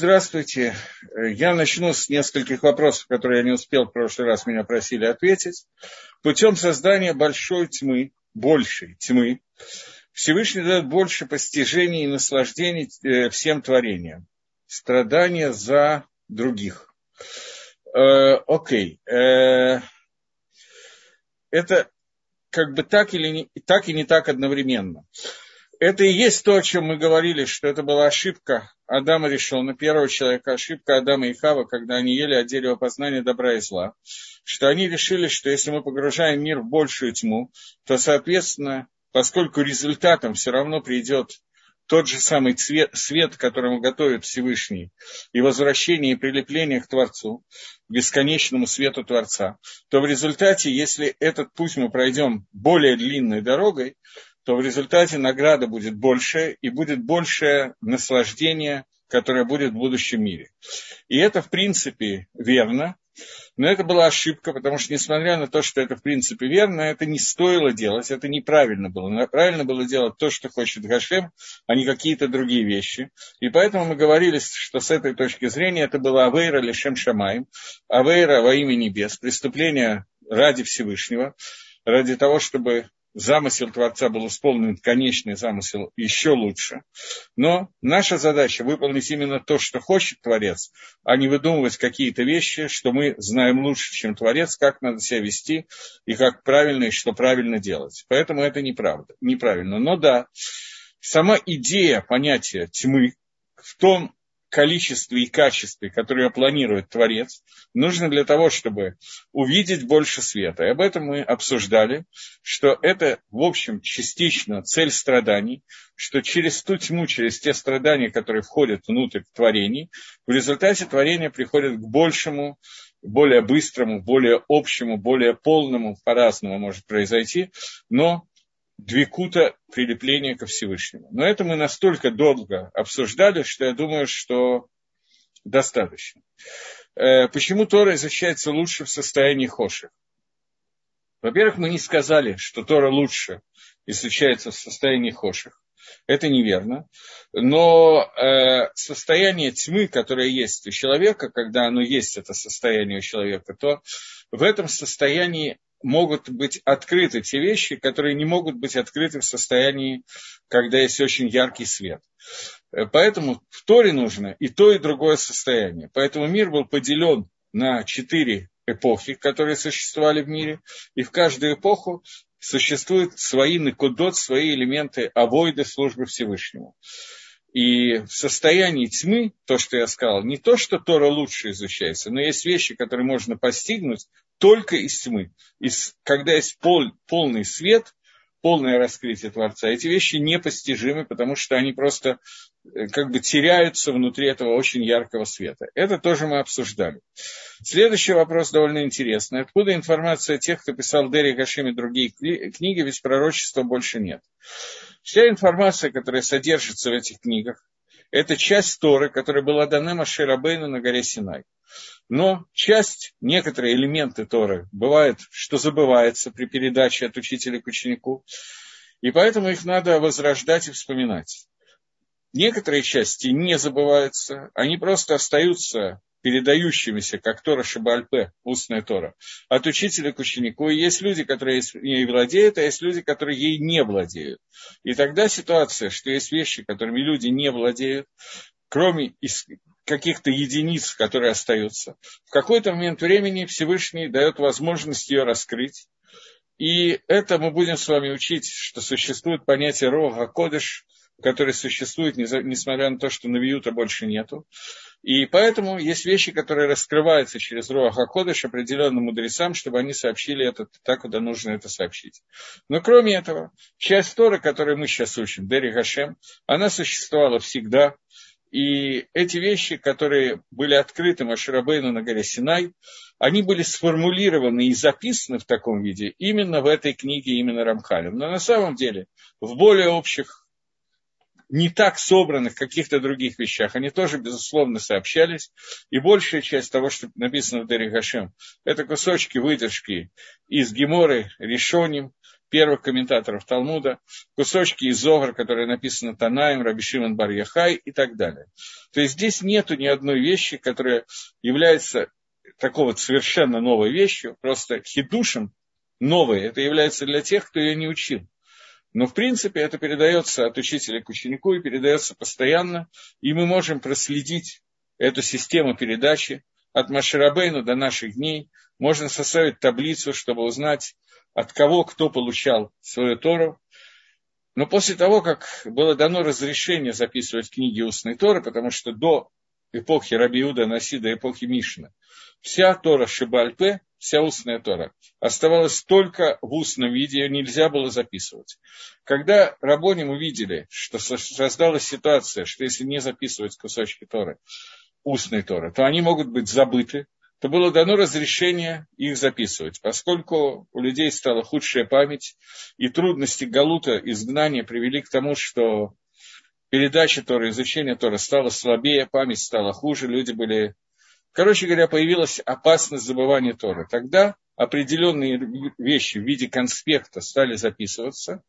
Здравствуйте. Я начну с нескольких вопросов, которые я не успел в прошлый раз, меня просили ответить. Путем создания большой тьмы, большей тьмы, Всевышний дает больше постижений и наслаждений э, всем творениям. Страдания за других. Э, окей. Э, это как бы так, или не, так и не так одновременно. Это и есть то, о чем мы говорили, что это была ошибка Адама решил, на первого человека, ошибка Адама и Хава, когда они ели от дерева познания добра и зла, что они решили, что если мы погружаем мир в большую тьму, то, соответственно, поскольку результатом все равно придет тот же самый цвет, свет, которому готовит Всевышний, и возвращение и прилепление к Творцу, бесконечному свету Творца, то в результате, если этот путь мы пройдем более длинной дорогой, то в результате награда будет больше, и будет большее наслаждение, которое будет в будущем мире. И это, в принципе, верно, но это была ошибка, потому что, несмотря на то, что это, в принципе, верно, это не стоило делать, это неправильно было. Правильно было делать то, что хочет Гашем, а не какие-то другие вещи. И поэтому мы говорили, что с этой точки зрения это было Авейра Лешем Шамаем, Авейра во имя небес, преступление ради Всевышнего, ради того, чтобы замысел Творца был исполнен, конечный замысел еще лучше. Но наша задача выполнить именно то, что хочет Творец, а не выдумывать какие-то вещи, что мы знаем лучше, чем Творец, как надо себя вести и как правильно и что правильно делать. Поэтому это неправда, неправильно. Но да, сама идея понятия тьмы в том, количестве и качестве, которое планирует Творец, нужно для того, чтобы увидеть больше света. И об этом мы обсуждали, что это, в общем, частично цель страданий, что через ту тьму, через те страдания, которые входят внутрь творений, в результате творения приходит к большему, более быстрому, более общему, более полному, по-разному может произойти, но двикута прилепления ко Всевышнему. Но это мы настолько долго обсуждали, что я думаю, что достаточно. Э, почему Тора изучается лучше в состоянии хоши? Во-первых, мы не сказали, что Тора лучше изучается в состоянии хоших. Это неверно. Но э, состояние тьмы, которое есть у человека, когда оно есть, это состояние у человека, то в этом состоянии могут быть открыты те вещи, которые не могут быть открыты в состоянии, когда есть очень яркий свет. Э, поэтому в Торе нужно и то, и другое состояние. Поэтому мир был поделен на четыре эпохи, которые существовали в мире, и в каждую эпоху существуют свои накудот, свои элементы авойды службы Всевышнему. И в состоянии тьмы, то, что я сказал, не то, что Тора лучше изучается, но есть вещи, которые можно постигнуть только из тьмы. Из, когда есть пол, полный свет, полное раскрытие Творца, эти вещи непостижимы, потому что они просто э, как бы теряются внутри этого очень яркого света. Это тоже мы обсуждали. Следующий вопрос довольно интересный. Откуда информация тех, кто писал Дерри Гашим и другие книги, ведь пророчества больше нет? Вся информация, которая содержится в этих книгах, это часть Торы, которая была дана Маширабейну на горе Синай. Но часть, некоторые элементы Торы бывает, что забывается при передаче от учителя к ученику, и поэтому их надо возрождать и вспоминать. Некоторые части не забываются, они просто остаются передающимися, как Тора Шабальпе, устная Тора, от учителя к ученику. И есть люди, которые ей владеют, а есть люди, которые ей не владеют. И тогда ситуация, что есть вещи, которыми люди не владеют, кроме каких-то единиц, которые остаются, в какой-то момент времени Всевышний дает возможность ее раскрыть. И это мы будем с вами учить, что существует понятие Рога Кодыш, который существует, несмотря на то, что Навиюта больше нету. И поэтому есть вещи, которые раскрываются через Руаха Кодыш определенным мудрецам, чтобы они сообщили это так, куда нужно это сообщить. Но кроме этого, часть Торы, которую мы сейчас учим, Дери Хашем, она существовала всегда. И эти вещи, которые были открыты Маширабейну на горе Синай, они были сформулированы и записаны в таком виде именно в этой книге, именно Рамхалем. Но на самом деле в более общих не так собранных каких-то других вещах. Они тоже, безусловно, сообщались. И большая часть того, что написано в Дери Гашем, это кусочки выдержки из Геморы, Решоним, первых комментаторов Талмуда, кусочки из Зогар, которые написаны Танаем, Рабишиман Бар Яхай и так далее. То есть здесь нету ни одной вещи, которая является такой вот совершенно новой вещью, просто хидушем новой. Это является для тех, кто ее не учил. Но, в принципе, это передается от учителя к ученику и передается постоянно, и мы можем проследить эту систему передачи от Маширабейну до наших дней. Можно составить таблицу, чтобы узнать, от кого кто получал свою Тору. Но после того, как было дано разрешение записывать книги устной Торы, потому что до эпохи Рабиуда Наси, до эпохи Мишна, вся Тора Шибальпе, вся устная Тора, оставалась только в устном виде, ее нельзя было записывать. Когда Рабоним увидели, что создалась ситуация, что если не записывать кусочки Торы, устной Торы, то они могут быть забыты, то было дано разрешение их записывать, поскольку у людей стала худшая память, и трудности Галута, изгнания привели к тому, что передача Тора, изучение Тора стало слабее, память стала хуже, люди были... Короче говоря, появилась опасность забывания Тора. Тогда определенные вещи в виде конспекта стали записываться,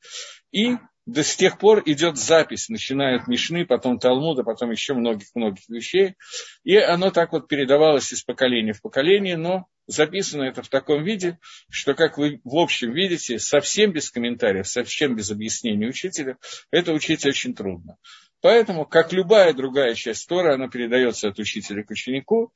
и до с тех пор идет запись, начиная от Мишны, потом Талмуда, потом еще многих-многих вещей. И оно так вот передавалось из поколения в поколение, но записано это в таком виде, что, как вы в общем видите, совсем без комментариев, совсем без объяснений учителя, это учить очень трудно. Поэтому, как любая другая часть Тора, она передается от учителя к ученику,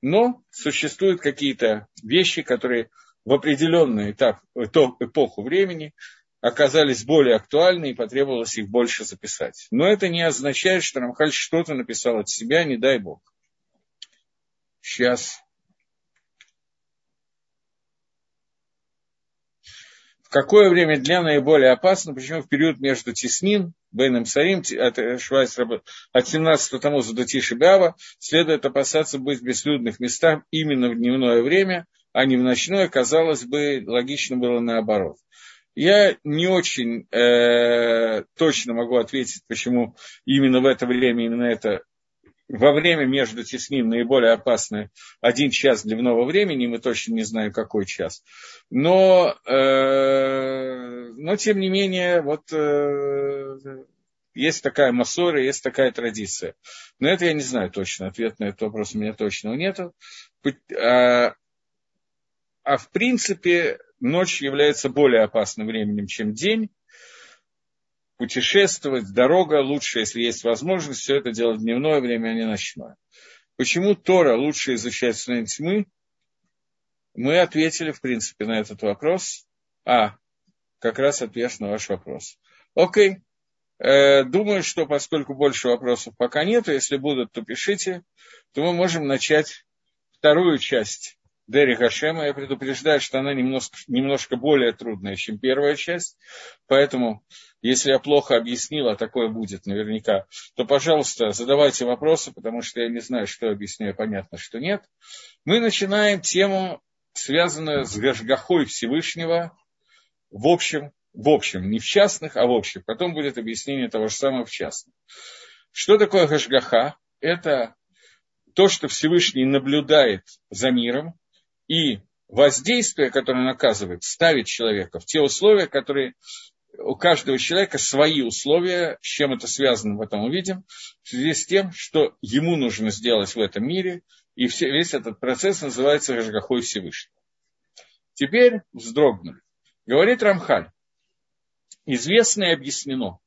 но существуют какие-то вещи, которые в определенный этап, эпоху времени оказались более актуальны и потребовалось их больше записать. Но это не означает, что Рамхаль что-то написал от себя, не дай бог. Сейчас. В какое время для наиболее опасно? Почему в период между Теснин, Бейном Сарим, от, от 17 тому до Тишибява, следует опасаться быть в бесслюдных местах именно в дневное время, а не в ночное, казалось бы, логично было наоборот. Я не очень э, точно могу ответить, почему именно в это время, именно это во время между тесним наиболее опасное один час дневного времени, мы точно не знаем, какой час. Но, э, но тем не менее, вот э, есть такая массора, есть такая традиция. Но это я не знаю точно, ответ на этот вопрос у меня точного нету. А, а в принципе, ночь является более опасным временем, чем день. Путешествовать, дорога лучше, если есть возможность, все это делать в дневное время, а не ночное. Почему Тора лучше изучать в стране тьмы? Мы ответили, в принципе, на этот вопрос. А, как раз ответ на ваш вопрос. Окей. Э, думаю, что поскольку больше вопросов пока нет, если будут, то пишите, то мы можем начать вторую часть Дери Гашема, я предупреждаю, что она немножко, немножко более трудная, чем первая часть. Поэтому, если я плохо объяснил, а такое будет наверняка, то, пожалуйста, задавайте вопросы, потому что я не знаю, что объясняю, понятно, что нет. Мы начинаем тему, связанную с Гашгахой Всевышнего, в общем, в общем, не в частных, а в общем. Потом будет объяснение того же самого в частных. Что такое Гашгаха? Это то, что Всевышний наблюдает за миром, и воздействие, которое наказывает, ставит человека в те условия, которые у каждого человека свои условия, с чем это связано, в этом увидим, в связи с тем, что ему нужно сделать в этом мире, и все, весь этот процесс называется Рожгахой Всевышнего. Теперь вздрогнули. Говорит Рамхаль, известно и объяснено,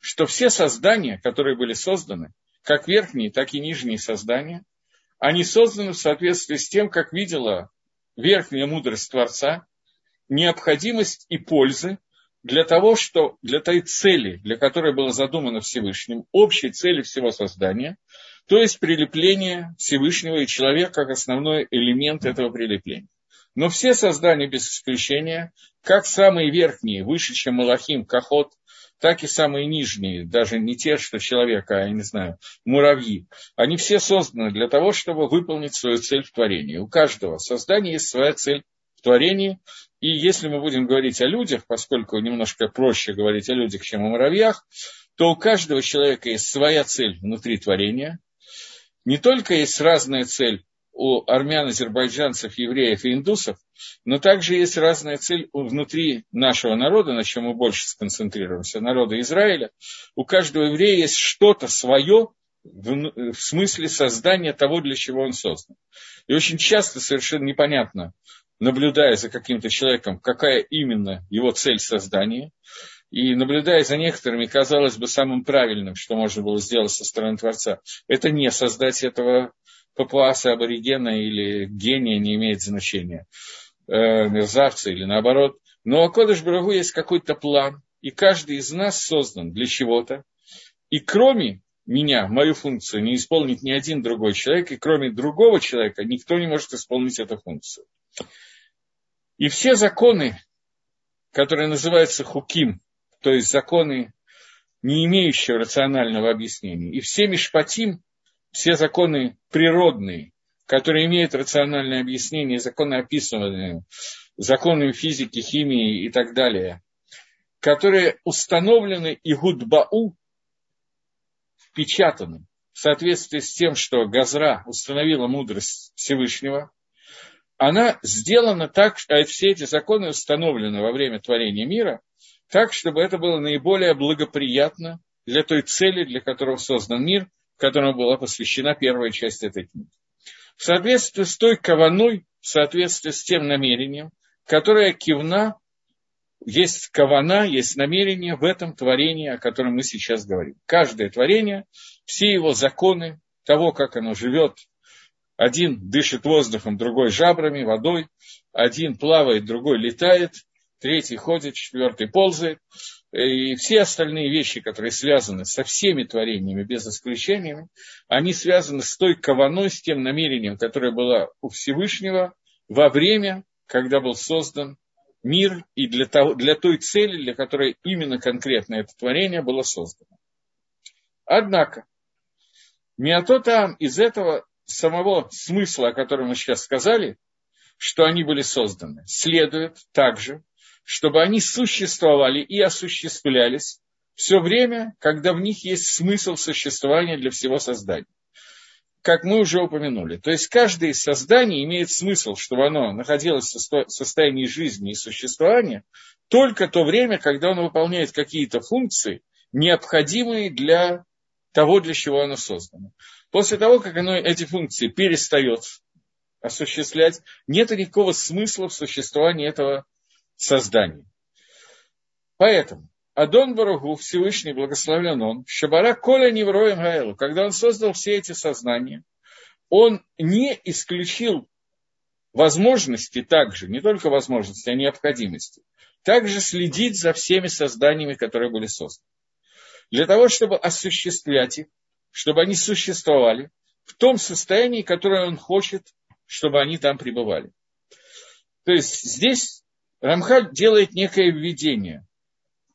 что все создания, которые были созданы, как верхние, так и нижние создания, они созданы в соответствии с тем, как видела верхняя мудрость Творца, необходимость и пользы для того, что для той цели, для которой было задумано Всевышним, общей цели всего создания, то есть прилепление Всевышнего и человека как основной элемент этого прилепления. Но все создания без исключения, как самые верхние, выше, чем Малахим, Кахот, так и самые нижние, даже не те, что человека, а я не знаю, муравьи, они все созданы для того, чтобы выполнить свою цель в творении. У каждого создания есть своя цель в творении. И если мы будем говорить о людях, поскольку немножко проще говорить о людях, чем о муравьях, то у каждого человека есть своя цель внутри творения. Не только есть разная цель у армян, азербайджанцев, евреев и индусов, но также есть разная цель внутри нашего народа, на чем мы больше сконцентрируемся, народа Израиля. У каждого еврея есть что-то свое в, смысле создания того, для чего он создан. И очень часто совершенно непонятно, наблюдая за каким-то человеком, какая именно его цель создания, и наблюдая за некоторыми, казалось бы, самым правильным, что можно было сделать со стороны Творца, это не создать этого папуаса, аборигена или гения, не имеет значения, э, мерзавца или наоборот. Но у Кодыш Брагу есть какой-то план, и каждый из нас создан для чего-то. И кроме меня, мою функцию, не исполнит ни один другой человек, и кроме другого человека никто не может исполнить эту функцию. И все законы, которые называются хуким, то есть законы, не имеющие рационального объяснения, и все мишпатим, все законы природные, которые имеют рациональное объяснение, законы описанные, законы физики, химии и так далее, которые установлены и гудбау, впечатаны в соответствии с тем, что Газра установила мудрость Всевышнего, она сделана так, а все эти законы установлены во время творения мира, так, чтобы это было наиболее благоприятно для той цели, для которой создан мир, которому была посвящена первая часть этой книги. В соответствии с той каваной, в соответствии с тем намерением, которое кивна, есть кавана, есть намерение в этом творении, о котором мы сейчас говорим. Каждое творение, все его законы, того, как оно живет, один дышит воздухом, другой жабрами, водой, один плавает, другой летает, третий ходит, четвертый ползает. И все остальные вещи, которые связаны со всеми творениями, без исключения, они связаны с той кованой, с тем намерением, которое было у Всевышнего во время, когда был создан мир и для, того, для той цели, для которой именно конкретно это творение было создано. Однако, Миатотам из этого самого смысла, о котором мы сейчас сказали, что они были созданы, следует также, чтобы они существовали и осуществлялись все время, когда в них есть смысл существования для всего создания. Как мы уже упомянули. То есть каждое из созданий имеет смысл, чтобы оно находилось в состоянии жизни и существования только то время, когда оно выполняет какие-то функции, необходимые для того, для чего оно создано. После того, как оно эти функции перестает осуществлять, нет никакого смысла в существовании этого создания. Поэтому Адон Барагу, Всевышний, благословлен он, Шабара Коля Невроем Гаэлу, когда он создал все эти сознания, он не исключил возможности также, не только возможности, а необходимости, также следить за всеми созданиями, которые были созданы. Для того, чтобы осуществлять их, чтобы они существовали в том состоянии, которое он хочет, чтобы они там пребывали. То есть здесь Рамхаль делает некое введение.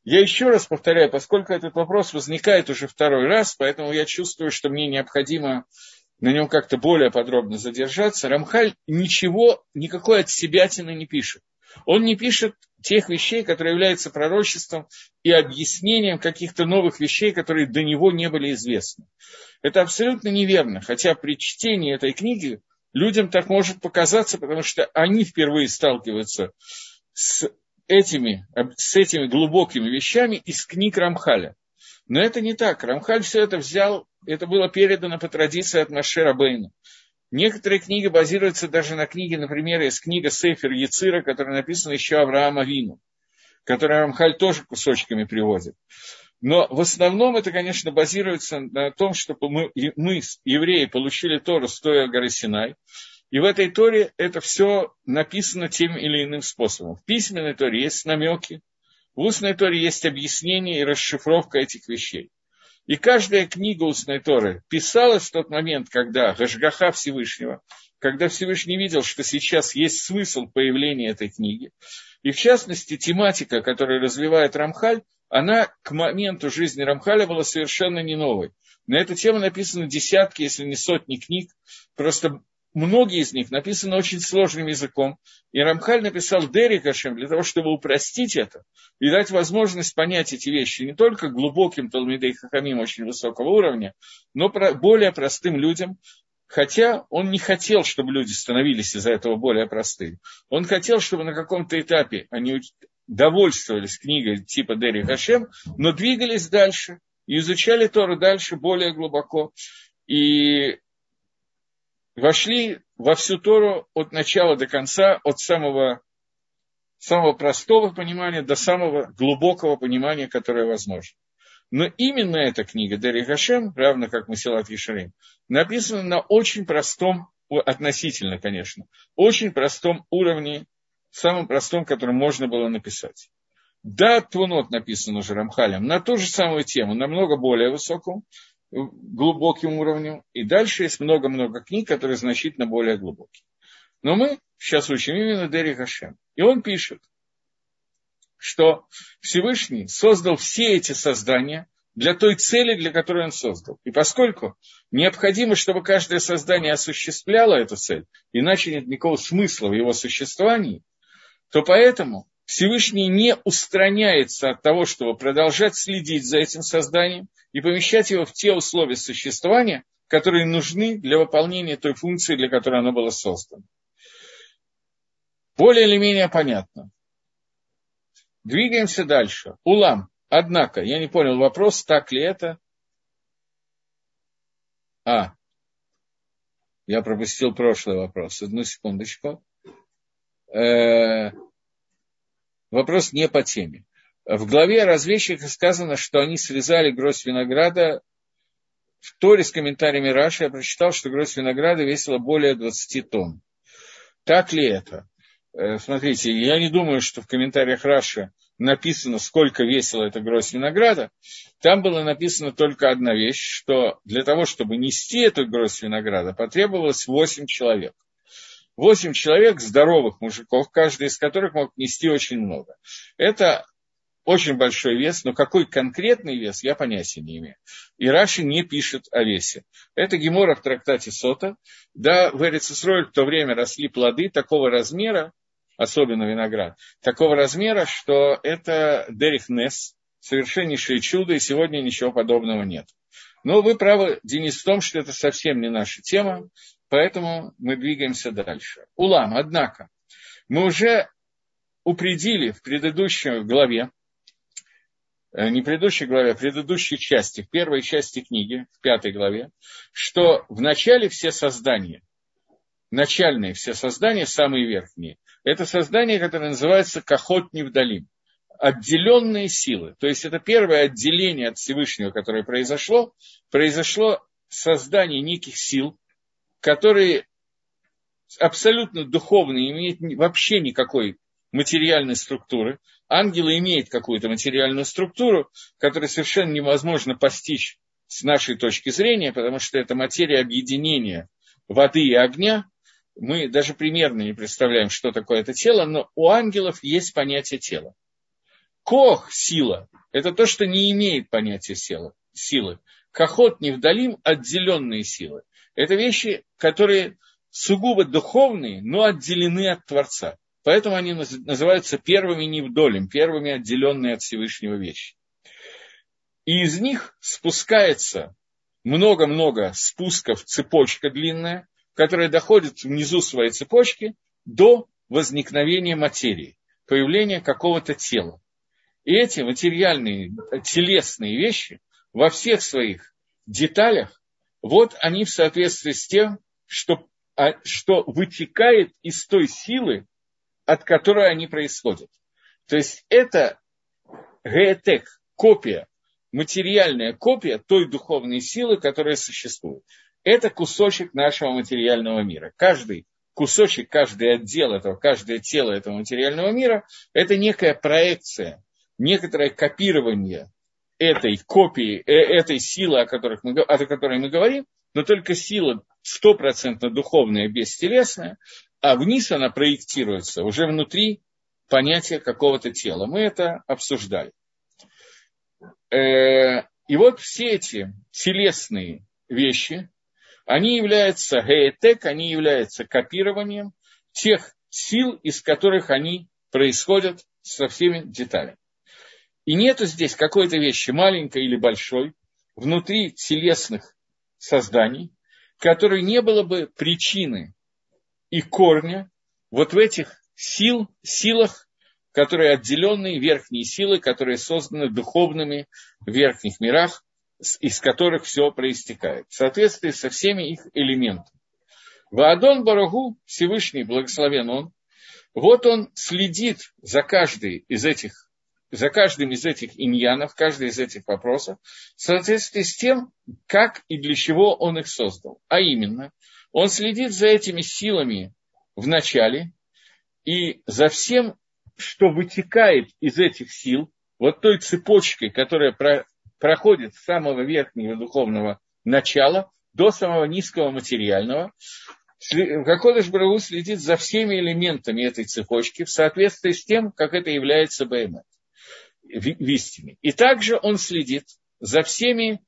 Я еще раз повторяю, поскольку этот вопрос возникает уже второй раз, поэтому я чувствую, что мне необходимо на нем как-то более подробно задержаться. Рамхаль ничего, никакой от себя не пишет. Он не пишет тех вещей, которые являются пророчеством и объяснением каких-то новых вещей, которые до него не были известны. Это абсолютно неверно, хотя при чтении этой книги людям так может показаться, потому что они впервые сталкиваются с этими, с этими глубокими вещами из книг Рамхаля. Но это не так. Рамхаль все это взял, это было передано по традиции от Машера Бейна. Некоторые книги базируются даже на книге, например, из книги Сейфер Яцира, которая написана еще Авраама Вину, которую Рамхаль тоже кусочками приводит. Но в основном это, конечно, базируется на том, что мы, мы евреи, получили Тору, стоя горы Синай. И в этой Торе это все написано тем или иным способом. В письменной Торе есть намеки, в устной Торе есть объяснение и расшифровка этих вещей. И каждая книга устной Торы писалась в тот момент, когда Гашгаха Всевышнего, когда Всевышний видел, что сейчас есть смысл появления этой книги. И в частности, тематика, которую развивает Рамхаль, она к моменту жизни Рамхаля была совершенно не новой. На эту тему написаны десятки, если не сотни книг. Просто многие из них написаны очень сложным языком. И Рамхаль написал Дерикашем для того, чтобы упростить это и дать возможность понять эти вещи не только глубоким Талмидей Хахамим очень высокого уровня, но более простым людям, Хотя он не хотел, чтобы люди становились из-за этого более простыми. Он хотел, чтобы на каком-то этапе они довольствовались книгой типа Дери Хашем, но двигались дальше и изучали Тору дальше более глубоко. И вошли во всю Тору от начала до конца, от самого, самого простого понимания до самого глубокого понимания, которое возможно. Но именно эта книга Дери Гашем, равно как Масилат Ешарим, написана на очень простом, относительно, конечно, очень простом уровне, самом простом, которым можно было написать. Да, Твунот написан уже Рамхалем на ту же самую тему, намного более высоком, глубоким уровнем. И дальше есть много-много книг, которые значительно более глубокие. Но мы сейчас учим именно Дери Гашем. И он пишет, что Всевышний создал все эти создания для той цели, для которой он создал. И поскольку необходимо, чтобы каждое создание осуществляло эту цель, иначе нет никакого смысла в его существовании, то поэтому Всевышний не устраняется от того, чтобы продолжать следить за этим созданием и помещать его в те условия существования, которые нужны для выполнения той функции, для которой оно было создано. Более или менее понятно. Двигаемся дальше. Улам. Однако, я не понял вопрос, так ли это? А, я пропустил прошлый вопрос. Одну секундочку. Э, вопрос не по теме. В главе о разведчиках сказано, что они связали гроздь винограда. В Торе с комментариями Раши я прочитал, что гроздь винограда весила более 20 тонн. Так ли это? Э, смотрите, я не думаю, что в комментариях Раша написано, сколько весила эта гроздь винограда. Там было написано только одна вещь, что для того, чтобы нести эту гроздь винограда, потребовалось 8 человек. Восемь человек, здоровых мужиков, каждый из которых мог нести очень много. Это очень большой вес, но какой конкретный вес, я понятия не имею. И Раши не пишет о весе. Это Гемора в трактате Сота. Да, в Эрицесроль в то время росли плоды такого размера, особенно виноград, такого размера, что это Дерих совершеннейшее чудо, и сегодня ничего подобного нет. Но вы правы, Денис, в том, что это совсем не наша тема, поэтому мы двигаемся дальше. Улам, однако, мы уже упредили в предыдущей главе, Э, не предыдущей главе, а предыдущей части, в первой части книги, в пятой главе, что в начале все создания, начальные все создания, самые верхние, это создание, которое называется Кахот Невдалим, отделенные силы. То есть это первое отделение от Всевышнего, которое произошло, произошло создание неких сил, которые абсолютно духовные, имеют вообще никакой материальной структуры. Ангелы имеют какую-то материальную структуру, которую совершенно невозможно постичь с нашей точки зрения, потому что это материя объединения воды и огня. Мы даже примерно не представляем, что такое это тело, но у ангелов есть понятие тела. Кох – сила. Это то, что не имеет понятия силы. силы. Кахот невдалим – отделенные силы. Это вещи, которые сугубо духовные, но отделены от Творца. Поэтому они называются первыми невдолем, первыми отделенные от Всевышнего вещи. И из них спускается много-много спусков, цепочка длинная, которая доходит внизу своей цепочки до возникновения материи, появления какого-то тела. И эти материальные, телесные вещи во всех своих деталях, вот они в соответствии с тем, что, а, что вытекает из той силы, от которой они происходят. То есть это геотек, копия, материальная копия той духовной силы, которая существует. Это кусочек нашего материального мира. Каждый кусочек, каждый отдел этого, каждое тело этого материального мира – это некая проекция, некоторое копирование этой копии, э, этой силы, о, которых мы, о которой мы говорим, но только сила стопроцентно духовная, бестелесная, а вниз она проектируется уже внутри понятия какого-то тела. Мы это обсуждали. Э, и вот все эти телесные вещи, они являются геетек, они являются копированием тех сил, из которых они происходят со всеми деталями. И нету здесь какой-то вещи маленькой или большой внутри телесных созданий. которой не было бы причины и корня вот в этих сил, силах, которые отделенные верхние силы, которые созданы духовными в верхних мирах, из которых все проистекает, в соответствии со всеми их элементами. Ваадон Барагу, Всевышний, благословен он, вот он следит за каждый из этих за каждым из этих иньянов, каждый из этих вопросов, в соответствии с тем, как и для чего он их создал. А именно, он следит за этими силами в начале и за всем, что вытекает из этих сил, вот той цепочкой, которая про, проходит с самого верхнего духовного начала до самого низкого материального, Хакодыш Браву следит за всеми элементами этой цепочки в соответствии с тем, как это является Вистями. И также он следит за всеми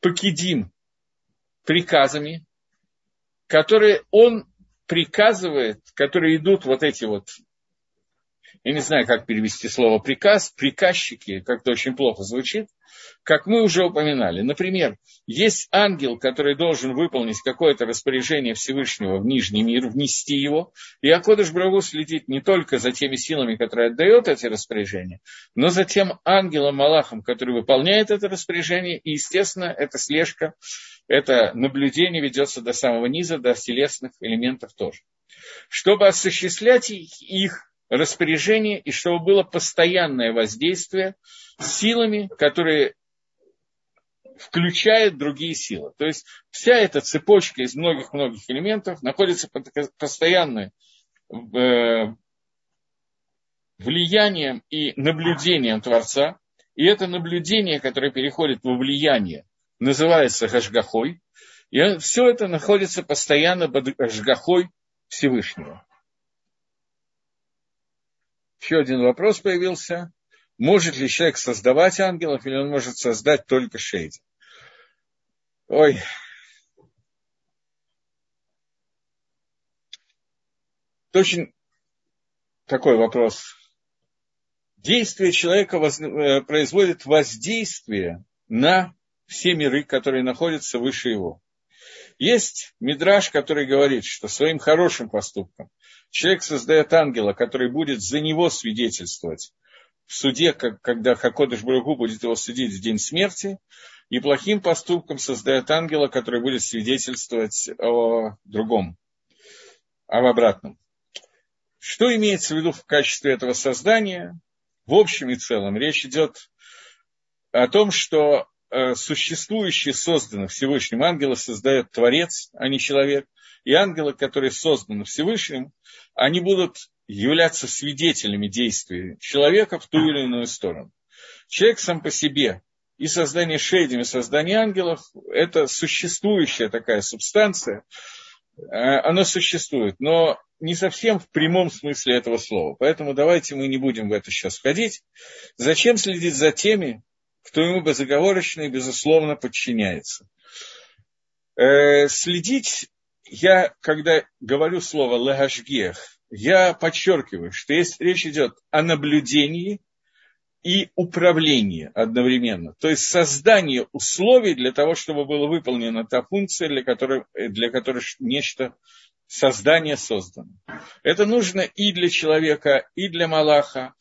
покидим приказами, которые он приказывает, которые идут вот эти вот, я не знаю, как перевести слово приказ, приказчики, как-то очень плохо звучит, как мы уже упоминали. Например, есть ангел, который должен выполнить какое-то распоряжение Всевышнего в Нижний мир, внести его. И Акодыш Браву следит не только за теми силами, которые отдает эти распоряжения, но за тем ангелом Малахом, который выполняет это распоряжение. И, естественно, эта слежка, это наблюдение ведется до самого низа, до телесных элементов тоже. Чтобы осуществлять их распоряжение и чтобы было постоянное воздействие силами, которые включает другие силы. То есть вся эта цепочка из многих-многих элементов находится под постоянным э, влиянием и наблюдением Творца. И это наблюдение, которое переходит во влияние, называется Гашгахой. И все это находится постоянно под Гашгахой Всевышнего. Еще один вопрос появился. Может ли человек создавать ангелов, или он может создать только шейди? Ой. Это очень такой вопрос. Действие человека воз... Э, производит воздействие на все миры, которые находятся выше его. Есть мидраж, который говорит, что своим хорошим поступком человек создает ангела, который будет за него свидетельствовать в суде, как, когда Хакодыш Барагу будет его судить в день смерти, и плохим поступком создает ангела, который будет свидетельствовать о другом, об обратном. Что имеется в виду в качестве этого создания? В общем и целом речь идет о том, что э, существующие, созданы Всевышним ангелы создает Творец, а не человек. И ангелы, которые созданы Всевышним, они будут являться свидетелями действий человека в ту или иную сторону. Человек сам по себе и создание шейдем, и создание ангелов – это существующая такая субстанция, э, она существует, но не совсем в прямом смысле этого слова. Поэтому давайте мы не будем в это сейчас входить. Зачем следить за теми, кто ему безоговорочно и безусловно подчиняется? Э, следить, я, когда говорю слово «лагашгех», я подчеркиваю, что если речь идет о наблюдении и управлении одновременно, то есть создание условий для того, чтобы была выполнена та функция, для которой, для которой нечто создание создано. Это нужно и для человека, и для Малаха.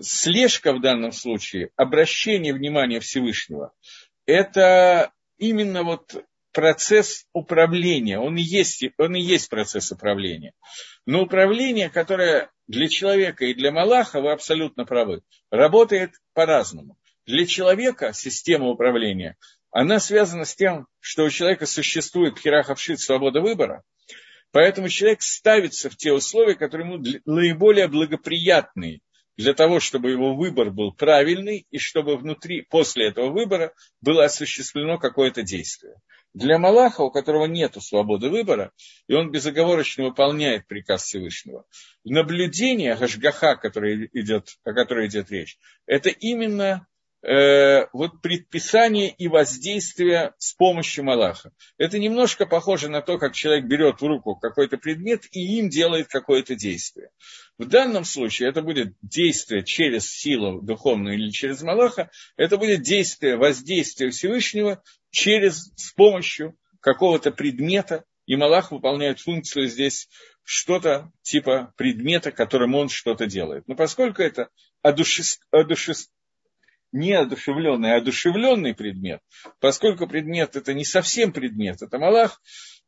Слежка в данном случае, обращение внимания Всевышнего, это именно вот процесс управления, он и есть, он и есть процесс управления. Но управление, которое для человека и для Малаха, вы абсолютно правы, работает по-разному. Для человека система управления, она связана с тем, что у человека существует хираховшит свобода выбора, поэтому человек ставится в те условия, которые ему наиболее благоприятные для того, чтобы его выбор был правильный и чтобы внутри, после этого выбора, было осуществлено какое-то действие. Для Малаха, у которого нет свободы выбора, и он безоговорочно выполняет приказ Всевышнего, наблюдение Гашгаха, который идет, о которой идет речь, это именно э, вот предписание и воздействие с помощью Малаха. Это немножко похоже на то, как человек берет в руку какой-то предмет и им делает какое-то действие. В данном случае это будет действие через силу духовную или через Малаха, это будет действие, воздействие Всевышнего через, с помощью какого-то предмета, и Малах выполняет функцию здесь что-то типа предмета, которым он что-то делает. Но поскольку это одушес... Одушес... не одушевленный, а одушевленный предмет, поскольку предмет это не совсем предмет, это Малах,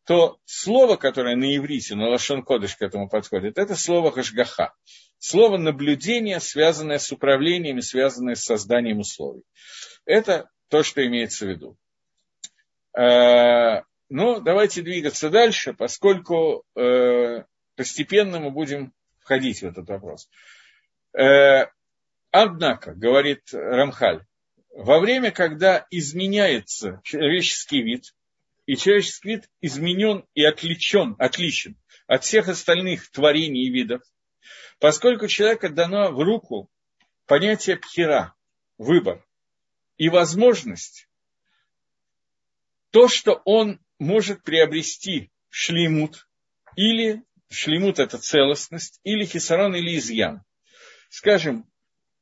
то слово, которое на иврите, на Лашон Кодыш к этому подходит, это слово Хашгаха. Слово наблюдение, связанное с управлением связанное с созданием условий. Это то, что имеется в виду. Э, ну, давайте двигаться дальше, поскольку э, постепенно мы будем входить в этот вопрос. Э, однако, говорит Рамхаль, во время, когда изменяется человеческий вид, и человеческий вид изменен и отличен, отличен от всех остальных творений и видов, поскольку человеку дано в руку понятие пхера, выбор, и возможность, то, что он может приобрести шлемут, или шлемут – это целостность, или хисарон, или изъян. Скажем,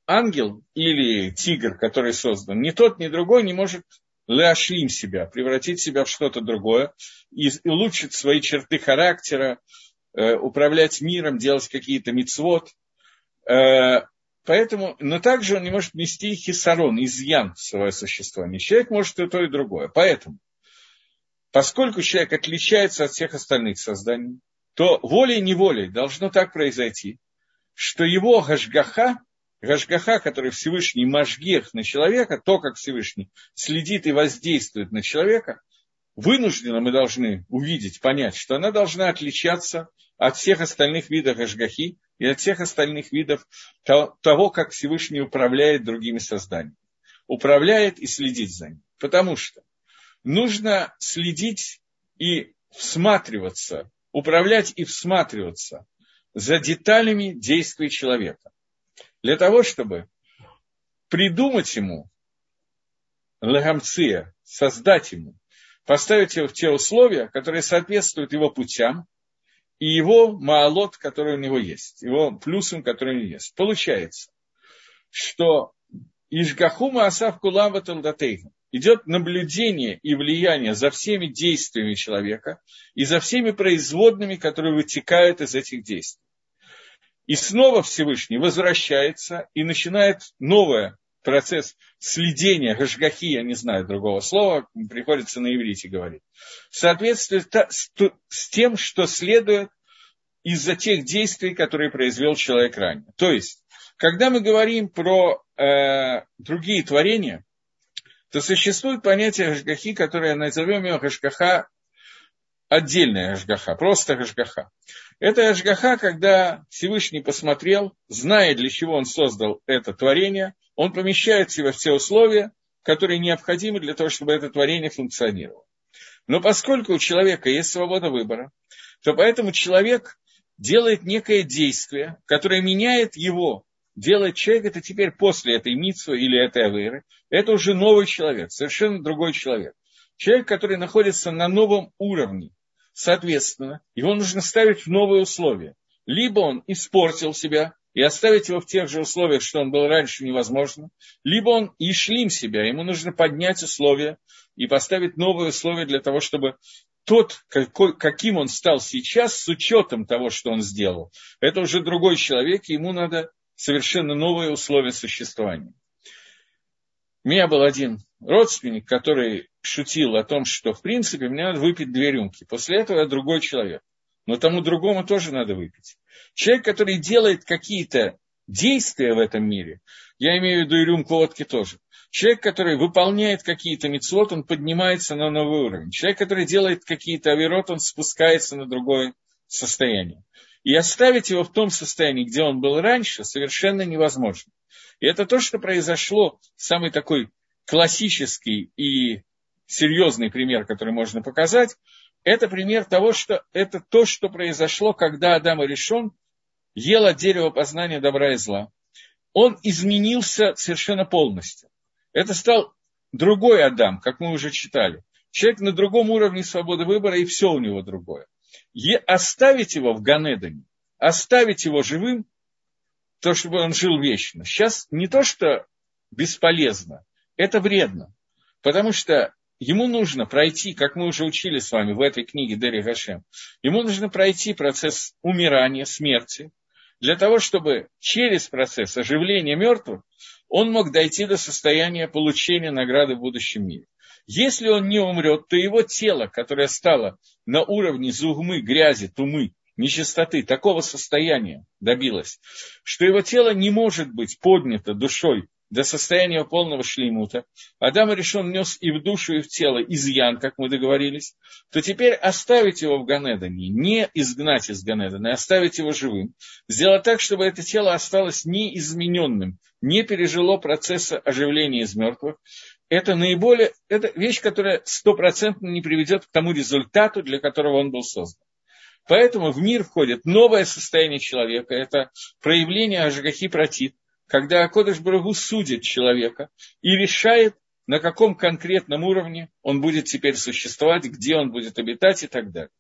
ангел или тигр, который создан, ни тот, ни другой не может ляшлим себя, превратить себя в что-то другое, и улучшить свои черты характера, э, управлять миром, делать какие-то мицвод. Э, поэтому, но также он не может нести хисарон, изъян в свое существование. Человек может и то, и другое. Поэтому Поскольку человек отличается от всех остальных созданий, то волей-неволей должно так произойти, что его гашгаха, гашгаха, который Всевышний мажгех на человека, то, как Всевышний следит и воздействует на человека, вынужденно мы должны увидеть, понять, что она должна отличаться от всех остальных видов гашгахи и от всех остальных видов того, как Всевышний управляет другими созданиями. Управляет и следит за ним. Потому что нужно следить и всматриваться, управлять и всматриваться за деталями действий человека. Для того, чтобы придумать ему лагамция, создать ему, поставить его в те условия, которые соответствуют его путям и его маалот, который у него есть, его плюсом, который у него есть. Получается, что Ишгахума Асав Кулава Талдатейху идет наблюдение и влияние за всеми действиями человека и за всеми производными, которые вытекают из этих действий. И снова Всевышний возвращается и начинает новый процесс следения, гашгахи, я не знаю другого слова, приходится на иврите говорить, в соответствии с тем, что следует из-за тех действий, которые произвел человек ранее. То есть, когда мы говорим про э, другие творения, то существует понятие Гашгахи, которое назовем его Гашгаха, отдельная Гашгаха, просто Гашгаха. Это Гашгаха, когда Всевышний посмотрел, зная, для чего он создал это творение, он помещает себя в те условия, которые необходимы для того, чтобы это творение функционировало. Но поскольку у человека есть свобода выбора, то поэтому человек делает некое действие, которое меняет его делает человек, это теперь после этой митсвы или этой авейры, это уже новый человек, совершенно другой человек. Человек, который находится на новом уровне. Соответственно, его нужно ставить в новые условия. Либо он испортил себя, и оставить его в тех же условиях, что он был раньше, невозможно. Либо он и шлим себя, ему нужно поднять условия и поставить новые условия для того, чтобы тот, какой, каким он стал сейчас, с учетом того, что он сделал, это уже другой человек, и ему надо совершенно новые условия существования. У меня был один родственник, который шутил о том, что в принципе мне надо выпить две рюмки. После этого я другой человек. Но тому другому тоже надо выпить. Человек, который делает какие-то действия в этом мире, я имею в виду и рюмку водки тоже. Человек, который выполняет какие-то мецвод, он поднимается на новый уровень. Человек, который делает какие-то авирот, он спускается на другое состояние. И оставить его в том состоянии, где он был раньше, совершенно невозможно. И это то, что произошло, самый такой классический и серьезный пример, который можно показать, это пример того, что это то, что произошло, когда Адам и решен ел от дерева познания добра и зла. Он изменился совершенно полностью. Это стал другой Адам, как мы уже читали. Человек на другом уровне свободы выбора, и все у него другое оставить его в Ганедане, оставить его живым, то, чтобы он жил вечно. Сейчас не то, что бесполезно, это вредно. Потому что ему нужно пройти, как мы уже учили с вами в этой книге Дери Гашем, ему нужно пройти процесс умирания, смерти, для того, чтобы через процесс оживления мертвых он мог дойти до состояния получения награды в будущем мире. Если он не умрет, то его тело, которое стало на уровне зугмы, грязи, тумы, нечистоты, такого состояния добилось, что его тело не может быть поднято душой до состояния полного шлеймута, Адам решен нес и в душу, и в тело изъян, как мы договорились, то теперь оставить его в Ганедане, не изгнать из Ганедана, оставить его живым, сделать так, чтобы это тело осталось неизмененным, не пережило процесса оживления из мертвых, это наиболее, это вещь, которая стопроцентно не приведет к тому результату, для которого он был создан. Поэтому в мир входит новое состояние человека, это проявление Ажгахи Протит, когда Акодыш Барагу судит человека и решает, на каком конкретном уровне он будет теперь существовать, где он будет обитать и так далее.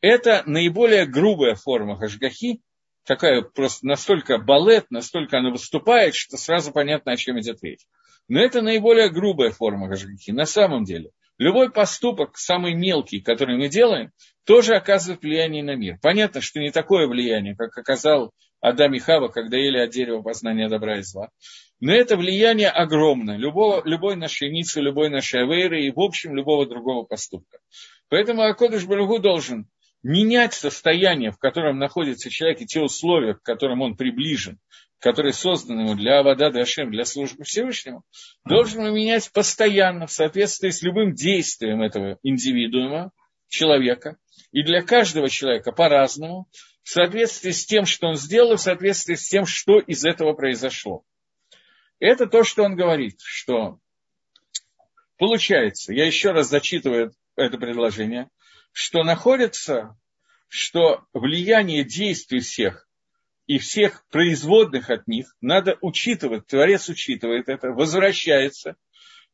Это наиболее грубая форма Хашгахи, такая просто настолько балет, настолько она выступает, что сразу понятно, о чем идет речь. Но это наиболее грубая форма Хашгахи. На самом деле, любой поступок, самый мелкий, который мы делаем, тоже оказывает влияние на мир. Понятно, что не такое влияние, как оказал Адам и Хава, когда ели от дерева познания добра и зла. Но это влияние огромное. Любого, любой нашей ницы, любой нашей авейры и, в общем, любого другого поступка. Поэтому Акодыш Барагу должен менять состояние, в котором находится человек, и те условия, к которым он приближен, которые созданы ему для Авада Дашем, для службы Всевышнему, должен менять постоянно в соответствии с любым действием этого индивидуума, человека. И для каждого человека по-разному, в соответствии с тем, что он сделал, в соответствии с тем, что из этого произошло. Это то, что он говорит, что получается, я еще раз зачитываю это предложение, что находится, что влияние действий всех и всех производных от них надо учитывать, Творец учитывает это, возвращается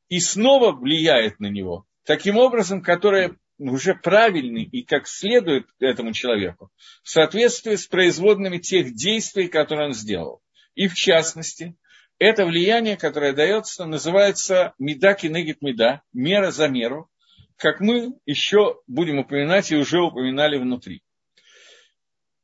и снова влияет на него таким образом, которое уже правильный и как следует этому человеку в соответствии с производными тех действий, которые он сделал. И в частности, это влияние, которое дается, называется медаки негит меда, мера за меру, как мы еще будем упоминать и уже упоминали внутри.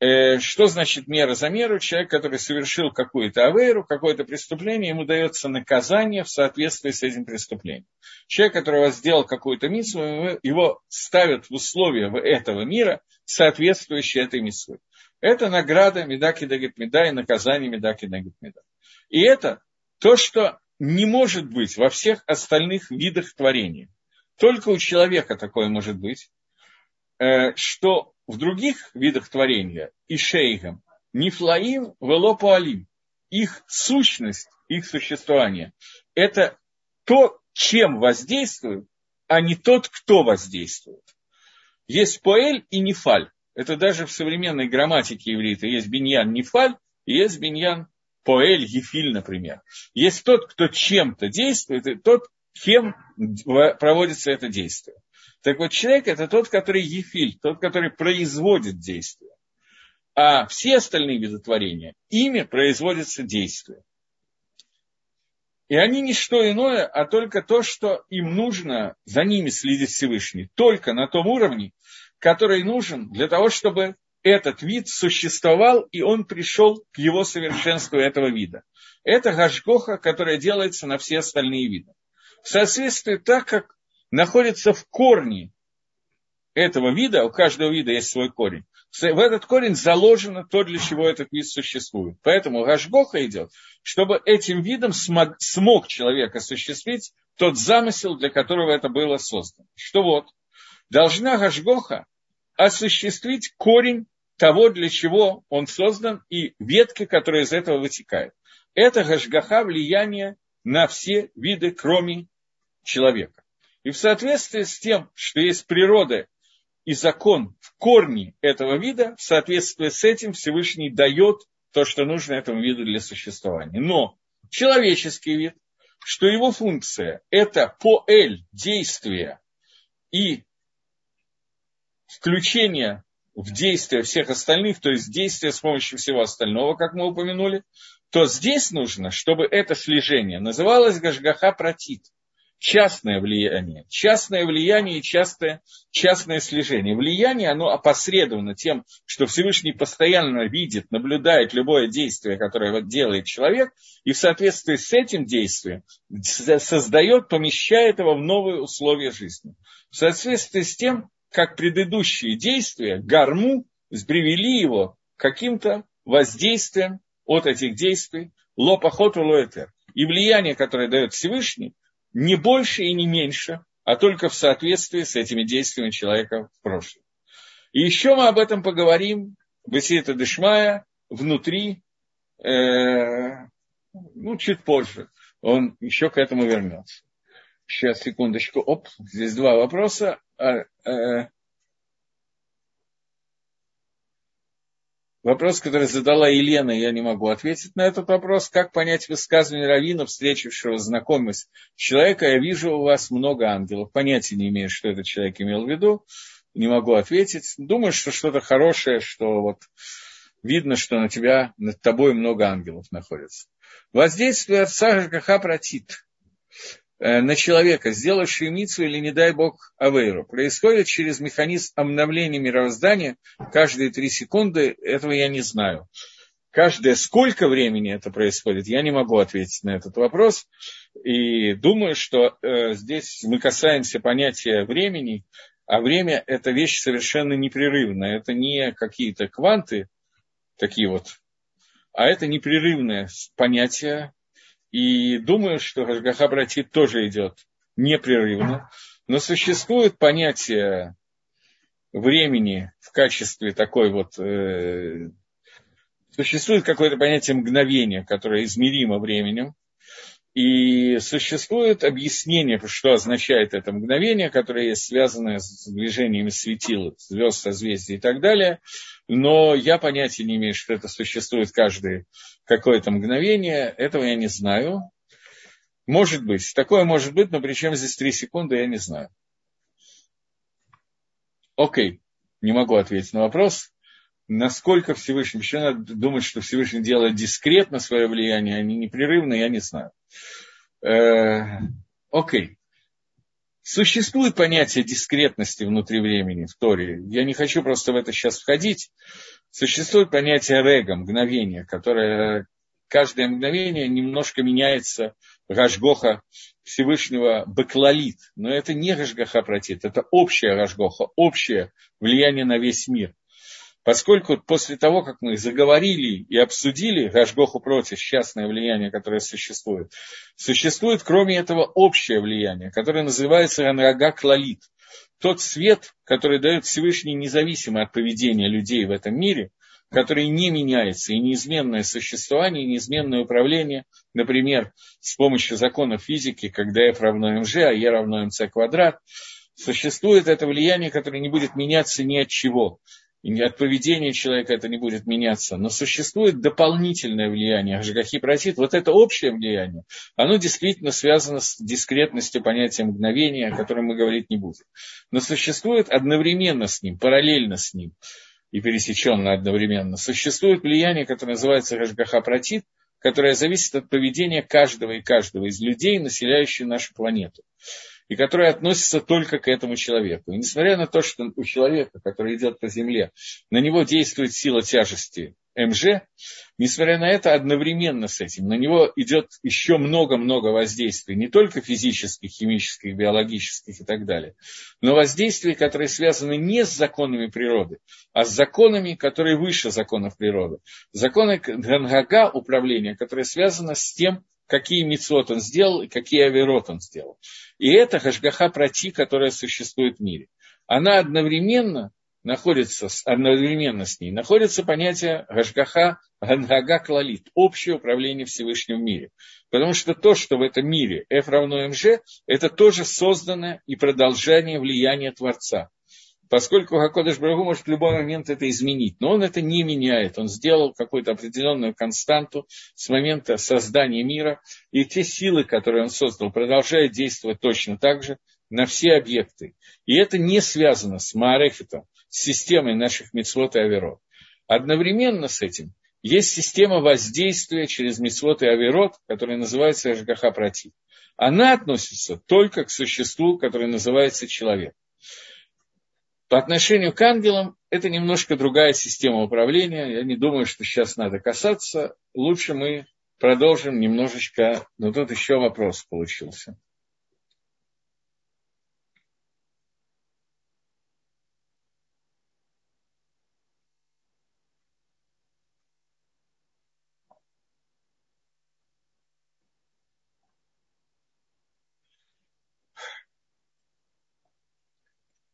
Э, что значит мера за меру? Человек, который совершил какую-то авейру, какое-то преступление, ему дается наказание в соответствии с этим преступлением. Человек, который сделал какую-то миссу, его ставят в условия этого мира, соответствующие этой миссу. Это награда Медаки Дагит Меда и наказание Медаки Дагит Меда. И это то, что не может быть во всех остальных видах творения. Только у человека такое может быть, э, что в других видах творения, и шейгам, нифлаим велопуалим, их сущность, их существование, это то, чем воздействует, а не тот, кто воздействует. Есть поэль и нефаль. Это даже в современной грамматике иврита есть биньян нефаль, и есть биньян поэль гефиль, например. Есть тот, кто чем-то действует, и тот, кем проводится это действие. Так вот, человек это тот, который ефиль, тот, который производит действие. А все остальные виды творения, ими производится действие. И они не что иное, а только то, что им нужно за ними следить Всевышний. Только на том уровне, который нужен для того, чтобы этот вид существовал, и он пришел к его совершенству этого вида. Это гашгоха, которая делается на все остальные виды. В соответствии так, как находится в корне этого вида, у каждого вида есть свой корень. В этот корень заложено то, для чего этот вид существует. Поэтому Гашгоха идет, чтобы этим видом смог, смог человек осуществить тот замысел, для которого это было создано. Что вот, должна Гашгоха осуществить корень того, для чего он создан, и ветки, которые из этого вытекают. Это Гашгаха влияние на все виды, кроме человека. И в соответствии с тем, что есть природа и закон в корне этого вида, в соответствии с этим Всевышний дает то, что нужно этому виду для существования. Но человеческий вид, что его функция – это поэль, действие и включение в действие всех остальных, то есть действие с помощью всего остального, как мы упомянули, то здесь нужно, чтобы это слежение называлось Гашгаха Протит – частное влияние. Частное влияние и частое, частное слежение. Влияние, оно опосредовано тем, что Всевышний постоянно видит, наблюдает любое действие, которое делает человек, и в соответствии с этим действием создает, помещает его в новые условия жизни. В соответствии с тем, как предыдущие действия, гарму, привели его каким-то воздействиям от этих действий, лопахот лоэтер. И влияние, которое дает Всевышний, не больше и не меньше, а только в соответствии с этими действиями человека в прошлом. И еще мы об этом поговорим в Исиета Дешмая внутри, э, ну, чуть позже. Он еще к этому вернется. Сейчас, секундочку. Оп, здесь два вопроса. А, э, Вопрос, который задала Елена, я не могу ответить на этот вопрос. Как понять высказывание Равина, встретившего знакомость человека? Я вижу у вас много ангелов. Понятия не имею, что этот человек имел в виду. Не могу ответить. Думаю, что что-то хорошее, что вот видно, что на тебя, над тобой много ангелов находится. Воздействие отца ЖКХ протит. Э, на человека, сделавший мицу или, не дай бог, авейру, происходит через механизм обновления мироздания каждые три секунды, этого я не знаю. Каждое сколько времени это происходит, я не могу ответить на этот вопрос. И думаю, что э, здесь мы касаемся понятия времени, а время – это вещь совершенно непрерывная. Это не какие-то кванты, такие вот, а это непрерывное понятие, и думаю, что Гашгаха Братит тоже идет непрерывно. Но существует понятие времени в качестве такой вот... Э, существует какое-то понятие мгновения, которое измеримо временем. И существует объяснение, что означает это мгновение, которое есть связанное с движениями светил, звезд, созвездий и так далее. Но я понятия не имею, что это существует каждое какое-то мгновение. Этого я не знаю. Может быть, такое может быть, но причем здесь три секунды, я не знаю. Окей, не могу ответить на вопрос насколько Всевышний, еще надо думать, что Всевышний делает дискретно свое влияние, а не непрерывно, я не знаю. Э, окей. Существует понятие дискретности внутри времени в Торе. Я не хочу просто в это сейчас входить. Существует понятие рега, мгновение, которое каждое мгновение немножко меняется Рашгоха Всевышнего Баклалит. Но это не Рашгаха протит, это общая Рашгоха, общее влияние на весь мир поскольку после того, как мы заговорили и обсудили Рашгоху против частное влияние, которое существует, существует кроме этого общее влияние, которое называется Ранрага Клалит. Тот свет, который дает Всевышний независимо от поведения людей в этом мире, который не меняется, и неизменное существование, и неизменное управление, например, с помощью законов физики, когда f равно mg, а e равно mc квадрат, существует это влияние, которое не будет меняться ни от чего и от поведения человека это не будет меняться, но существует дополнительное влияние Ажгахи Протит, вот это общее влияние, оно действительно связано с дискретностью понятия мгновения, о котором мы говорить не будем. Но существует одновременно с ним, параллельно с ним и пересеченно одновременно, существует влияние, которое называется Рашгаха Протит, которое зависит от поведения каждого и каждого из людей, населяющих нашу планету и которая относится только к этому человеку. И несмотря на то, что у человека, который идет по земле, на него действует сила тяжести МЖ, несмотря на это, одновременно с этим на него идет еще много-много воздействий, не только физических, химических, биологических и так далее, но воздействий, которые связаны не с законами природы, а с законами, которые выше законов природы. Законы Гангага управления, которые связаны с тем, какие мицвод он сделал и какие авирот он сделал. И это хашгаха прати, которая существует в мире. Она одновременно находится, одновременно с ней находится понятие Гашгаха Гангага Клалит, общее управление Всевышним в мире. Потому что то, что в этом мире F равно МЖ, это тоже созданное и продолжение влияния Творца поскольку Хакодыш Брагу может в любой момент это изменить. Но он это не меняет. Он сделал какую-то определенную константу с момента создания мира. И те силы, которые он создал, продолжают действовать точно так же на все объекты. И это не связано с Маарефитом, с системой наших мецвод и аверот. Одновременно с этим есть система воздействия через мецвод и аверот, которая называется Эшгаха Прати. она относится только к существу, которое называется человек. По отношению к ангелам это немножко другая система управления. Я не думаю, что сейчас надо касаться. Лучше мы продолжим немножечко. Но тут еще вопрос получился.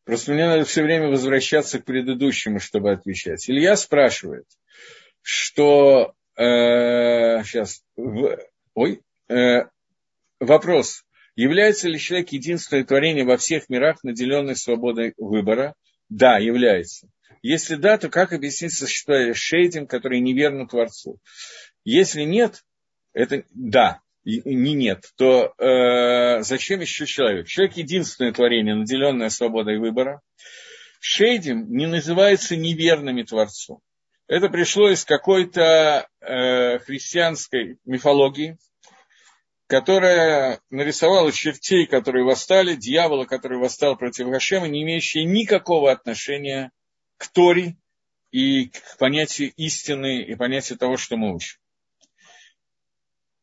Просто мне надо все время возвращаться к предыдущему, чтобы отвечать. Илья спрашивает, что э, сейчас, в, ой, э, вопрос, является ли человек единственное творение во всех мирах, наделенный свободой выбора? Да, является. Если да, то как объяснить существование шейдим, который неверно Творцу? Если нет, это да, не нет, то э, зачем еще человек? Человек единственное творение, наделенное свободой выбора. Шейдим не называется неверными Творцу. Это пришло из какой-то э, христианской мифологии, которая нарисовала чертей, которые восстали, дьявола, который восстал против Гашема, не имеющие никакого отношения к Торе и к понятию истины и понятию того, что мы учим.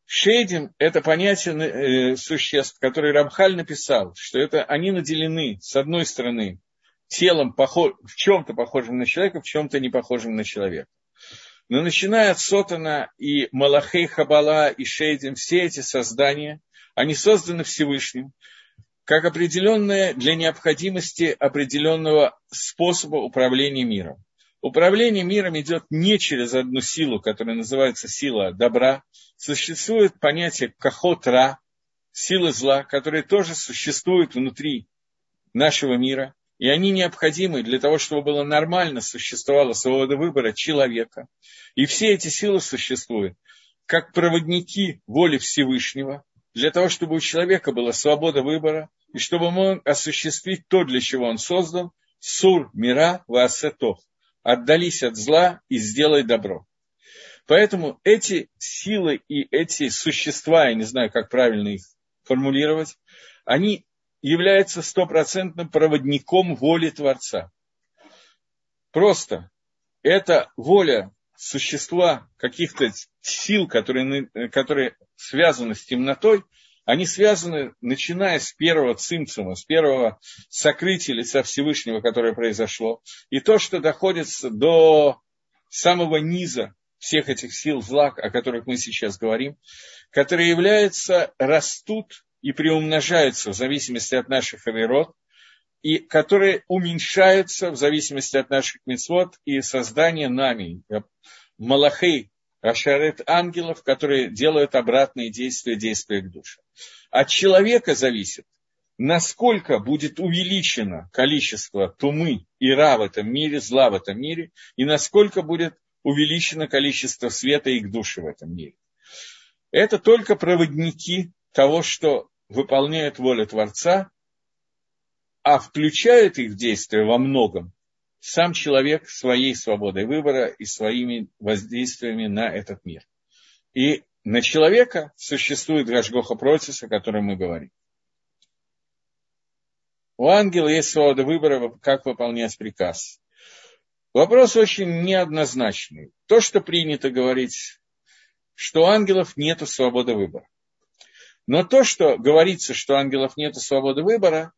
Шейдим – это понятие э, существ, которые Рамхаль написал, что это они наделены, с одной стороны, телом похож, в чем-то похожим на человека, в чем-то не похожим на человека. Но начиная от Сотана и Малахей Хабала и Шейдим, все эти создания, они созданы Всевышним, как определенное для необходимости определенного способа управления миром. Управление миром идет не через одну силу, которая называется сила добра. Существует понятие кахотра, силы зла, которые тоже существуют внутри нашего мира. И они необходимы для того, чтобы было нормально существовала свобода выбора человека. И все эти силы существуют как проводники воли Всевышнего, для того, чтобы у человека была свобода выбора, и чтобы он мог осуществить то, для чего он создан, сур мира ваасетов, отдались от зла и сделай добро. Поэтому эти силы и эти существа, я не знаю, как правильно их формулировать, они являются стопроцентным проводником воли Творца. Просто это воля существа каких-то сил, которые, которые связаны с темнотой, они связаны, начиная с первого цимцума, с первого сокрытия лица Всевышнего, которое произошло, и то, что доходит до самого низа всех этих сил зла, о которых мы сейчас говорим, которые являются, растут и приумножаются в зависимости от наших авирот, и которые уменьшаются в зависимости от наших мецвод и создания нами, малахей, Ашарет ангелов, которые делают обратные действия, действия к душе. От человека зависит, насколько будет увеличено количество тумы и ра в этом мире, зла в этом мире, и насколько будет увеличено количество света и к душе в этом мире. Это только проводники того, что выполняют волю Творца, а включают их в действие во многом сам человек своей свободой выбора и своими воздействиями на этот мир. И на человека существует Гашгоха Протис, о котором мы говорим. У ангела есть свобода выбора, как выполнять приказ. Вопрос очень неоднозначный. То, что принято говорить, что у ангелов нет свободы выбора. Но то, что говорится, что у ангелов нет свободы выбора,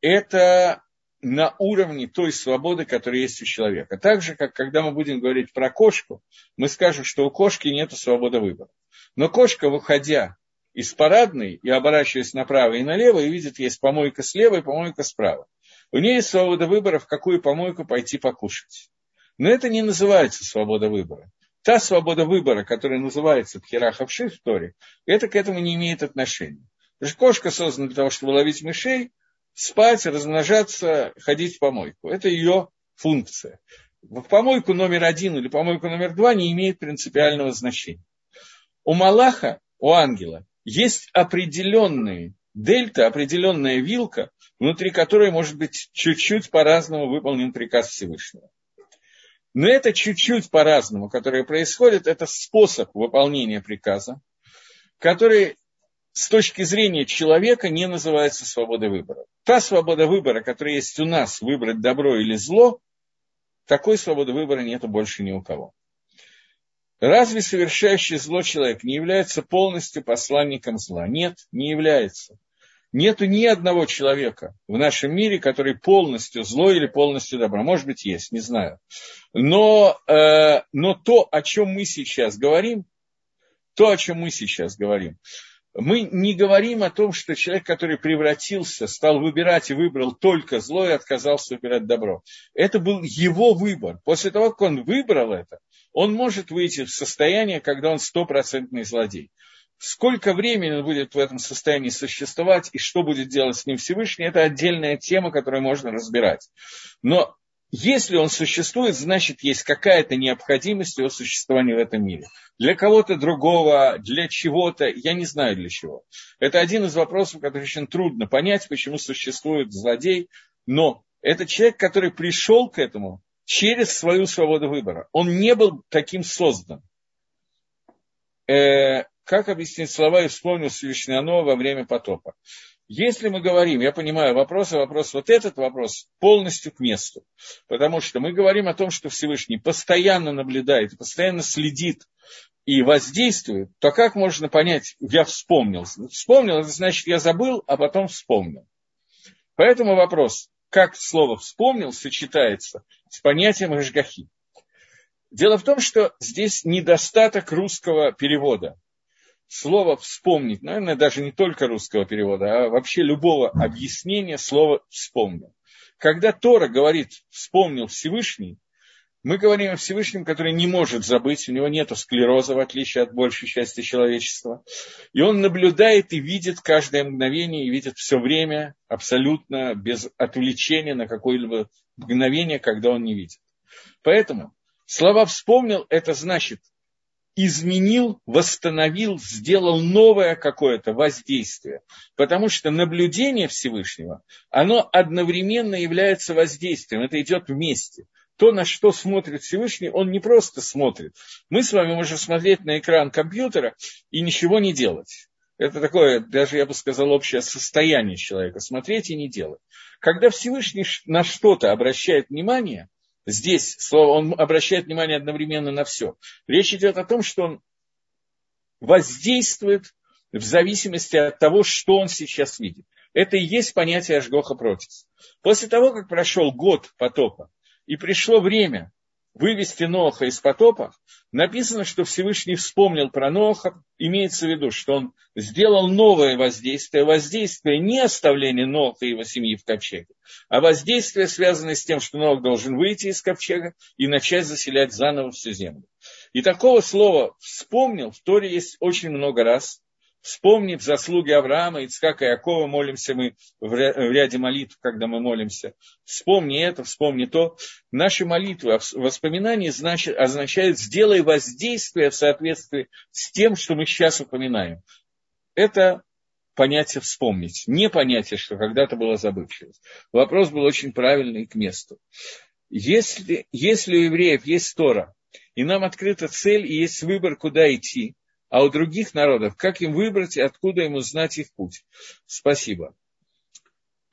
это на уровне той свободы, которая есть у человека. Так же, как когда мы будем говорить про кошку, мы скажем, что у кошки нет свободы выбора. Но кошка, выходя из парадной и оборачиваясь направо и налево, и видит, есть помойка слева и помойка справа. У нее есть свобода выбора, в какую помойку пойти покушать. Но это не называется свобода выбора. Та свобода выбора, которая называется Пхерахавши в Торе, это к этому не имеет отношения. Потому что кошка создана для того, чтобы ловить мышей, спать, размножаться, ходить в помойку. Это ее функция. В помойку номер один или помойку номер два не имеет принципиального значения. У Малаха, у ангела, есть определенные дельта, определенная вилка, внутри которой может быть чуть-чуть по-разному выполнен приказ Всевышнего. Но это чуть-чуть по-разному, которое происходит, это способ выполнения приказа, который с точки зрения человека не называется свободой выбора. Та свобода выбора, которая есть у нас, выбрать добро или зло, такой свободы выбора нету больше ни у кого. Разве совершающий зло человек не является полностью посланником зла? Нет, не является. Нету ни одного человека в нашем мире, который полностью зло или полностью добро. Может быть, есть, не знаю. Но, э, но то, о чем мы сейчас говорим, то, о чем мы сейчас говорим, мы не говорим о том, что человек, который превратился, стал выбирать и выбрал только зло и отказался выбирать добро. Это был его выбор. После того, как он выбрал это, он может выйти в состояние, когда он стопроцентный злодей. Сколько времени он будет в этом состоянии существовать и что будет делать с ним Всевышний, это отдельная тема, которую можно разбирать. Но если он существует, значит, есть какая-то необходимость его существования в этом мире. Для кого-то другого, для чего-то, я не знаю для чего. Это один из вопросов, который очень трудно понять, почему существует злодей. Но это человек, который пришел к этому через свою свободу выбора. Он не был таким создан. Э, как объяснить слова и вспомнил Всевышний оно во время потопа? Если мы говорим, я понимаю вопрос, а вопрос, вот этот вопрос полностью к месту, потому что мы говорим о том, что Всевышний постоянно наблюдает, постоянно следит и воздействует, то как можно понять, я вспомнил? Вспомнил, это значит, я забыл, а потом вспомнил. Поэтому вопрос, как слово «вспомнил» сочетается с понятием «ишгахи». Дело в том, что здесь недостаток русского перевода слово «вспомнить», наверное, даже не только русского перевода, а вообще любого объяснения слова «вспомнил». Когда Тора говорит «вспомнил Всевышний», мы говорим о Всевышнем, который не может забыть, у него нет склероза, в отличие от большей части человечества. И он наблюдает и видит каждое мгновение, и видит все время абсолютно без отвлечения на какое-либо мгновение, когда он не видит. Поэтому слова «вспомнил» – это значит – изменил, восстановил, сделал новое какое-то воздействие. Потому что наблюдение Всевышнего, оно одновременно является воздействием, это идет вместе. То, на что смотрит Всевышний, он не просто смотрит. Мы с вами можем смотреть на экран компьютера и ничего не делать. Это такое, даже я бы сказал, общее состояние человека. Смотреть и не делать. Когда Всевышний на что-то обращает внимание, Здесь слово, он обращает внимание одновременно на все. Речь идет о том, что он воздействует в зависимости от того, что он сейчас видит. Это и есть понятие Ашгоха против. После того, как прошел год потопа, и пришло время вывести Ноха из потопа, написано, что Всевышний вспомнил про Ноха, имеется в виду, что он сделал новое воздействие, воздействие не оставление Ноха и его семьи в ковчеге, а воздействие, связанное с тем, что Нох должен выйти из ковчега и начать заселять заново всю землю. И такого слова «вспомнил» в Торе есть очень много раз, вспомнив заслуги Авраама, Ицхака и Якова, молимся мы в ряде молитв, когда мы молимся. Вспомни это, вспомни то. Наши молитвы, воспоминания значит, означают «сделай воздействие в соответствии с тем, что мы сейчас упоминаем». Это понятие «вспомнить», не понятие, что когда-то была забывчивость. Вопрос был очень правильный и к месту. Если, если у евреев есть Тора, и нам открыта цель, и есть выбор, куда идти – а у других народов, как им выбрать и откуда им узнать их путь. Спасибо.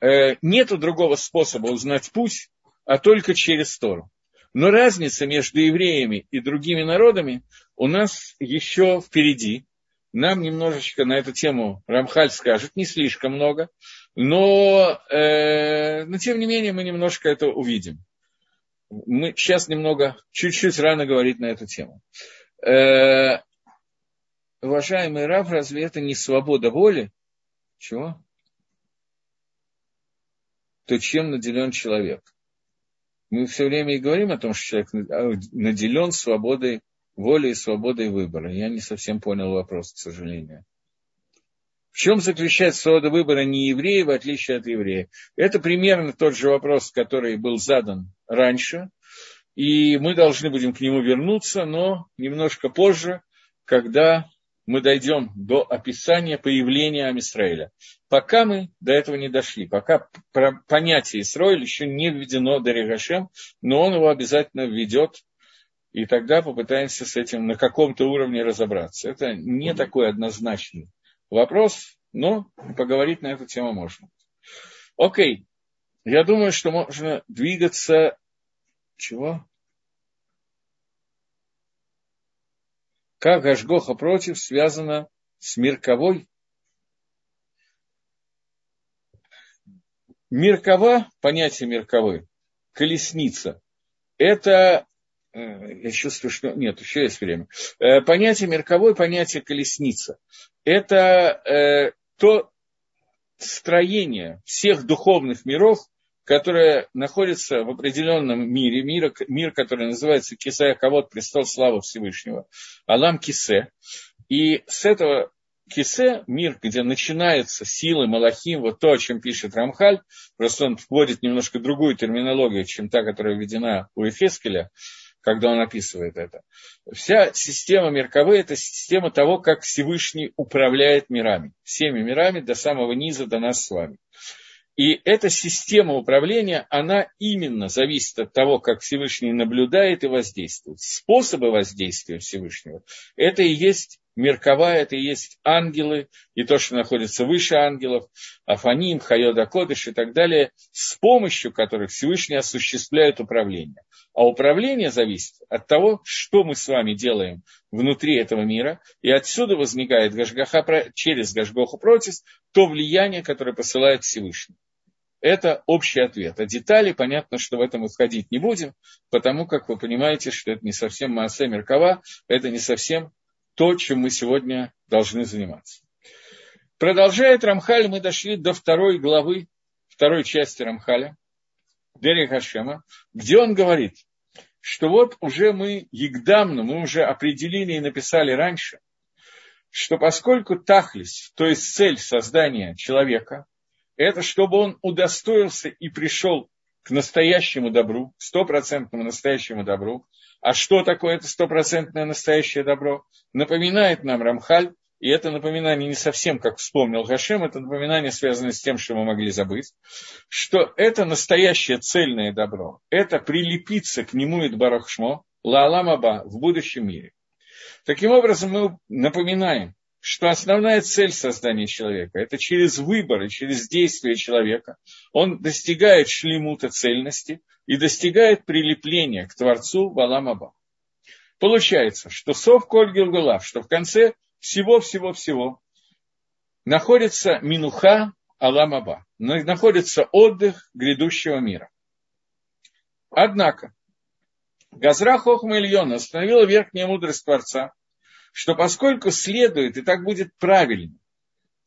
Э, нету другого способа узнать путь, а только через Тору. Но разница между евреями и другими народами у нас еще впереди. Нам немножечко на эту тему Рамхаль скажет, не слишком много, но, э, но тем не менее мы немножко это увидим. Мы сейчас немного, чуть-чуть рано говорить на эту тему. Э, уважаемый Рав, разве это не свобода воли? Чего? То чем наделен человек? Мы все время и говорим о том, что человек а, наделен свободой воли и свободой выбора. Я не совсем понял вопрос, к сожалению. В чем заключается свобода выбора не еврея, в отличие от еврея? Это примерно тот же вопрос, который был задан раньше, и мы должны будем к нему вернуться, но немножко позже, когда мы дойдем до описания появления Амисраэля. Пока мы до этого не дошли, пока понятие Исраиль еще не введено до Регашем, но он его обязательно введет, и тогда попытаемся с этим на каком-то уровне разобраться. Это не такой однозначный вопрос, но поговорить на эту тему можно. Окей, я думаю, что можно двигаться... Чего? Как Гашгоха против связано с Мирковой? Миркова, понятие Мирковой, колесница, это Э, я чувствую, что нет, еще есть время. Э, понятие мерковой, понятие колесница. Это э, то строение всех духовных миров, которое находится в определенном мире, мир, мир который называется Кисая Кавод, престол славы Всевышнего, Алам Кисе. И с этого Кисе, мир, где начинается силы Малахим, вот то, о чем пишет Рамхаль, просто он вводит немножко другую терминологию, чем та, которая введена у Эфескеля, когда он описывает это. Вся система Мерковы – это система того, как Всевышний управляет мирами, всеми мирами до самого низа, до нас с вами. И эта система управления, она именно зависит от того, как Всевышний наблюдает и воздействует. Способы воздействия Всевышнего – это и есть Меркова – это и есть ангелы, и то, что находится выше ангелов, Афаним, Хайода Кодыш и так далее, с помощью которых Всевышний осуществляет управление. А управление зависит от того, что мы с вами делаем внутри этого мира, и отсюда возникает Гашгаха, через Гашгоху Протис то влияние, которое посылает Всевышний. Это общий ответ. А детали, понятно, что в этом входить не будем, потому как вы понимаете, что это не совсем Маасе Меркава, это не совсем то, чем мы сегодня должны заниматься. Продолжает Рамхаль, мы дошли до второй главы, второй части Рамхаля, Дери Хашема, где он говорит, что вот уже мы егдамно, мы уже определили и написали раньше, что поскольку Тахлис, то есть цель создания человека, это чтобы он удостоился и пришел к настоящему добру, стопроцентному настоящему добру. А что такое это стопроцентное настоящее добро? Напоминает нам Рамхаль, и это напоминание не совсем, как вспомнил Хашем, это напоминание связано с тем, что мы могли забыть, что это настоящее цельное добро, это прилепиться к нему и Барахшмо, Лааламаба, в будущем мире. Таким образом, мы напоминаем, что основная цель создания человека – это через выбор и через действие человека он достигает шлемута цельности и достигает прилепления к Творцу Валамаба. Получается, что Сов Коль Гилгулав, что в конце всего-всего-всего находится Минуха Аламаба, находится отдых грядущего мира. Однако, Газра Хохма Ильона остановила верхняя мудрость Творца – что поскольку следует, и так будет правильно,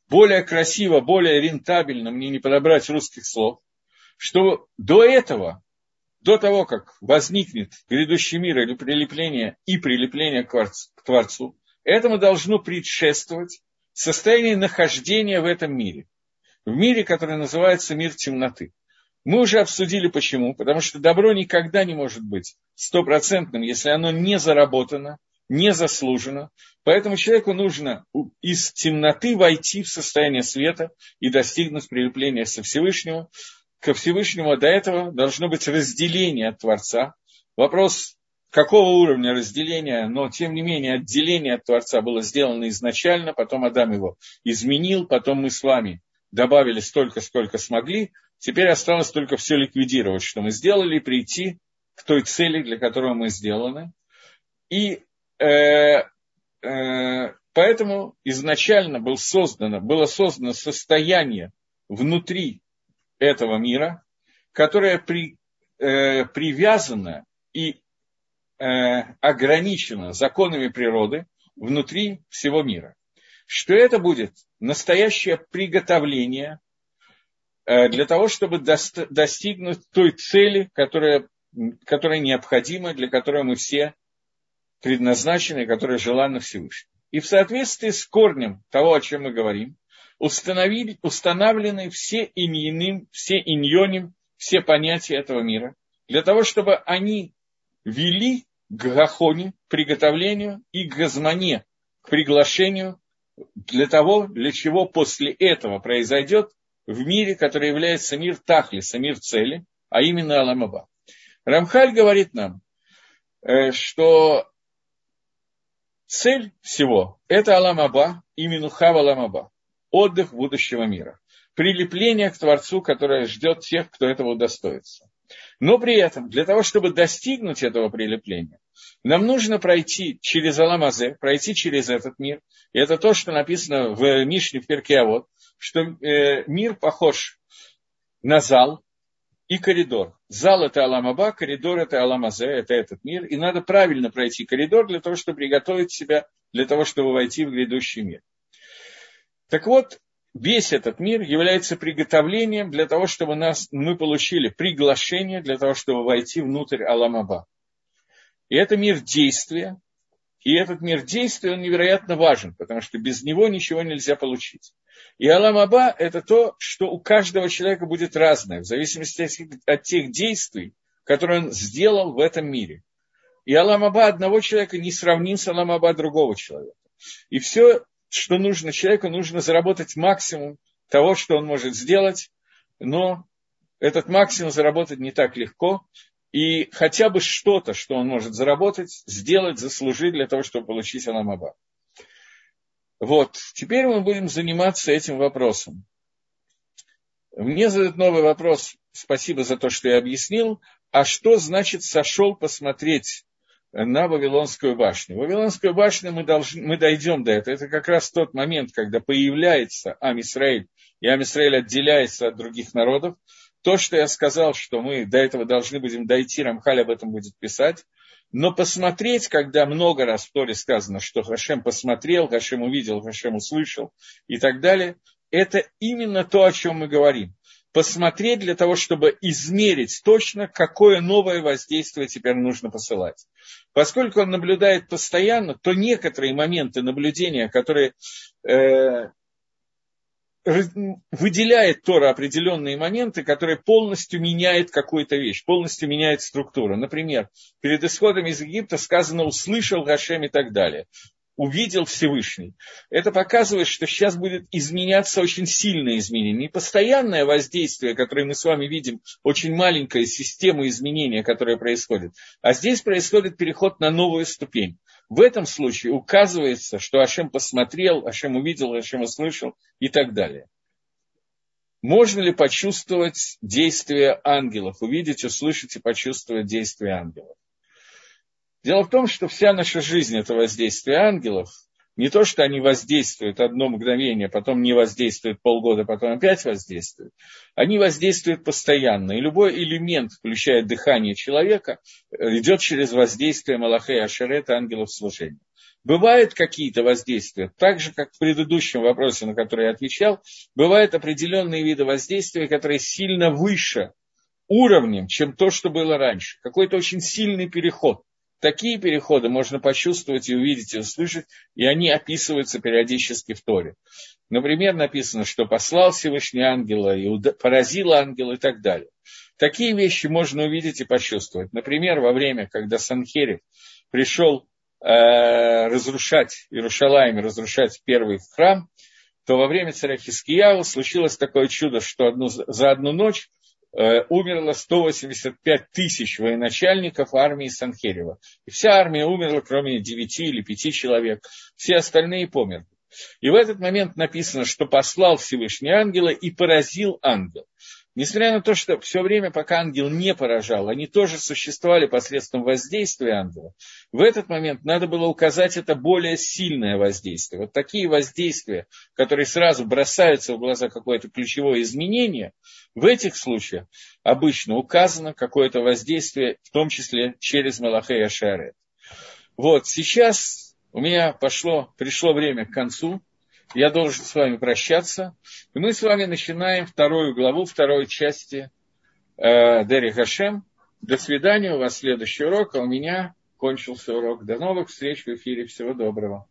более красиво, более рентабельно, мне не подобрать русских слов, что до этого, до того, как возникнет грядущий мир или прилепление и прилепление к Творцу, этому должно предшествовать состояние нахождения в этом мире. В мире, который называется мир темноты. Мы уже обсудили почему. Потому что добро никогда не может быть стопроцентным, если оно не заработано, незаслуженно. Поэтому человеку нужно из темноты войти в состояние света и достигнуть прилепления со Всевышнего. Ко Всевышнему до этого должно быть разделение от Творца. Вопрос, какого уровня разделения, но тем не менее отделение от Творца было сделано изначально, потом Адам его изменил, потом мы с вами добавили столько, сколько смогли. Теперь осталось только все ликвидировать, что мы сделали, прийти к той цели, для которой мы сделаны. И поэтому изначально был создано, было создано состояние внутри этого мира, которое при, э, привязано и ограничено законами природы внутри всего мира. Что это будет настоящее приготовление для того, чтобы достигнуть той цели, которая, которая необходима, для которой мы все предназначенной, которая желанна Всевышнему. И в соответствии с корнем того, о чем мы говорим, установили, установлены все иньяним, все иньоним, все понятия этого мира, для того, чтобы они вели к гахоне, приготовлению, и к газмане, к приглашению, для того, для чего после этого произойдет в мире, который является мир Тахлиса, мир цели, а именно Аламаба. Рамхаль говорит нам, э, что Цель всего – это Аламаба и Минуха Аламаба. отдых будущего мира. Прилепление к Творцу, которое ждет тех, кто этого удостоится. Но при этом, для того, чтобы достигнуть этого прилепления, нам нужно пройти через Аламазе, пройти через этот мир. И это то, что написано в Мишне в Перкеавод, что э, мир похож на зал и коридор. Зал – это Аламаба, коридор – это Аламазе, это этот мир. И надо правильно пройти коридор для того, чтобы приготовить себя для того, чтобы войти в грядущий мир. Так вот, весь этот мир является приготовлением для того, чтобы нас, мы получили приглашение для того, чтобы войти внутрь Аламаба. И это мир действия, и этот мир действия, он невероятно важен, потому что без него ничего нельзя получить. И Аламаба – это то, что у каждого человека будет разное, в зависимости от тех действий, которые он сделал в этом мире. И Аламаба одного человека не сравним с Аламаба другого человека. И все что нужно человеку, нужно заработать максимум того, что он может сделать, но этот максимум заработать не так легко, и хотя бы что-то, что он может заработать, сделать, заслужить для того, чтобы получить Аламаба. Вот, теперь мы будем заниматься этим вопросом. Мне задают новый вопрос, спасибо за то, что я объяснил, а что значит сошел посмотреть на Вавилонскую башню. Вавилонскую башню мы, должны, мы дойдем до этого. Это как раз тот момент, когда появляется Амисраиль, и Амисраиль отделяется от других народов. То, что я сказал, что мы до этого должны будем дойти, Рамхаль об этом будет писать. Но посмотреть, когда много раз в Торе сказано, что Хашем посмотрел, Хашем увидел, Хашем услышал и так далее, это именно то, о чем мы говорим посмотреть для того, чтобы измерить точно, какое новое воздействие теперь нужно посылать. Поскольку он наблюдает постоянно, то некоторые моменты наблюдения, которые э, выделяет Тора определенные моменты, которые полностью меняют какую-то вещь, полностью меняют структуру. Например, перед исходом из Египта сказано «услышал Гашем» и так далее увидел Всевышний. Это показывает, что сейчас будет изменяться очень сильное изменение. Не постоянное воздействие, которое мы с вами видим, очень маленькая система изменения, которая происходит, а здесь происходит переход на новую ступень. В этом случае указывается, что Ашем посмотрел, Ашем увидел, Ашем услышал и так далее. Можно ли почувствовать действие ангелов, увидеть, услышать и почувствовать действие ангелов? Дело в том, что вся наша жизнь – это воздействие ангелов. Не то, что они воздействуют одно мгновение, потом не воздействуют полгода, потом опять воздействуют. Они воздействуют постоянно. И любой элемент, включая дыхание человека, идет через воздействие Малахея Ашерета, ангелов служения. Бывают какие-то воздействия, так же, как в предыдущем вопросе, на который я отвечал, бывают определенные виды воздействия, которые сильно выше уровнем, чем то, что было раньше. Какой-то очень сильный переход – Такие переходы можно почувствовать и увидеть, и услышать, и они описываются периодически в Торе. Например, написано, что послал Всевышний ангела, и поразил ангела и так далее. Такие вещи можно увидеть и почувствовать. Например, во время, когда Санхерев пришел э, разрушать Иерушалаем, разрушать первый храм, то во время царя Хискияу случилось такое чудо, что одну, за одну ночь умерло 185 тысяч военачальников армии Санхерева. И вся армия умерла, кроме 9 или 5 человек. Все остальные померли. И в этот момент написано, что послал Всевышний ангела и поразил ангел. Несмотря на то, что все время, пока ангел не поражал, они тоже существовали посредством воздействия ангела, в этот момент надо было указать это более сильное воздействие. Вот такие воздействия, которые сразу бросаются в глаза какое-то ключевое изменение, в этих случаях обычно указано какое-то воздействие, в том числе через Малахея Шарет. Вот сейчас у меня пошло, пришло время к концу я должен с вами прощаться. И мы с вами начинаем вторую главу, второй части э, Дери Хашем. До свидания, у вас следующий урок, а у меня кончился урок. До новых встреч в эфире. Всего доброго.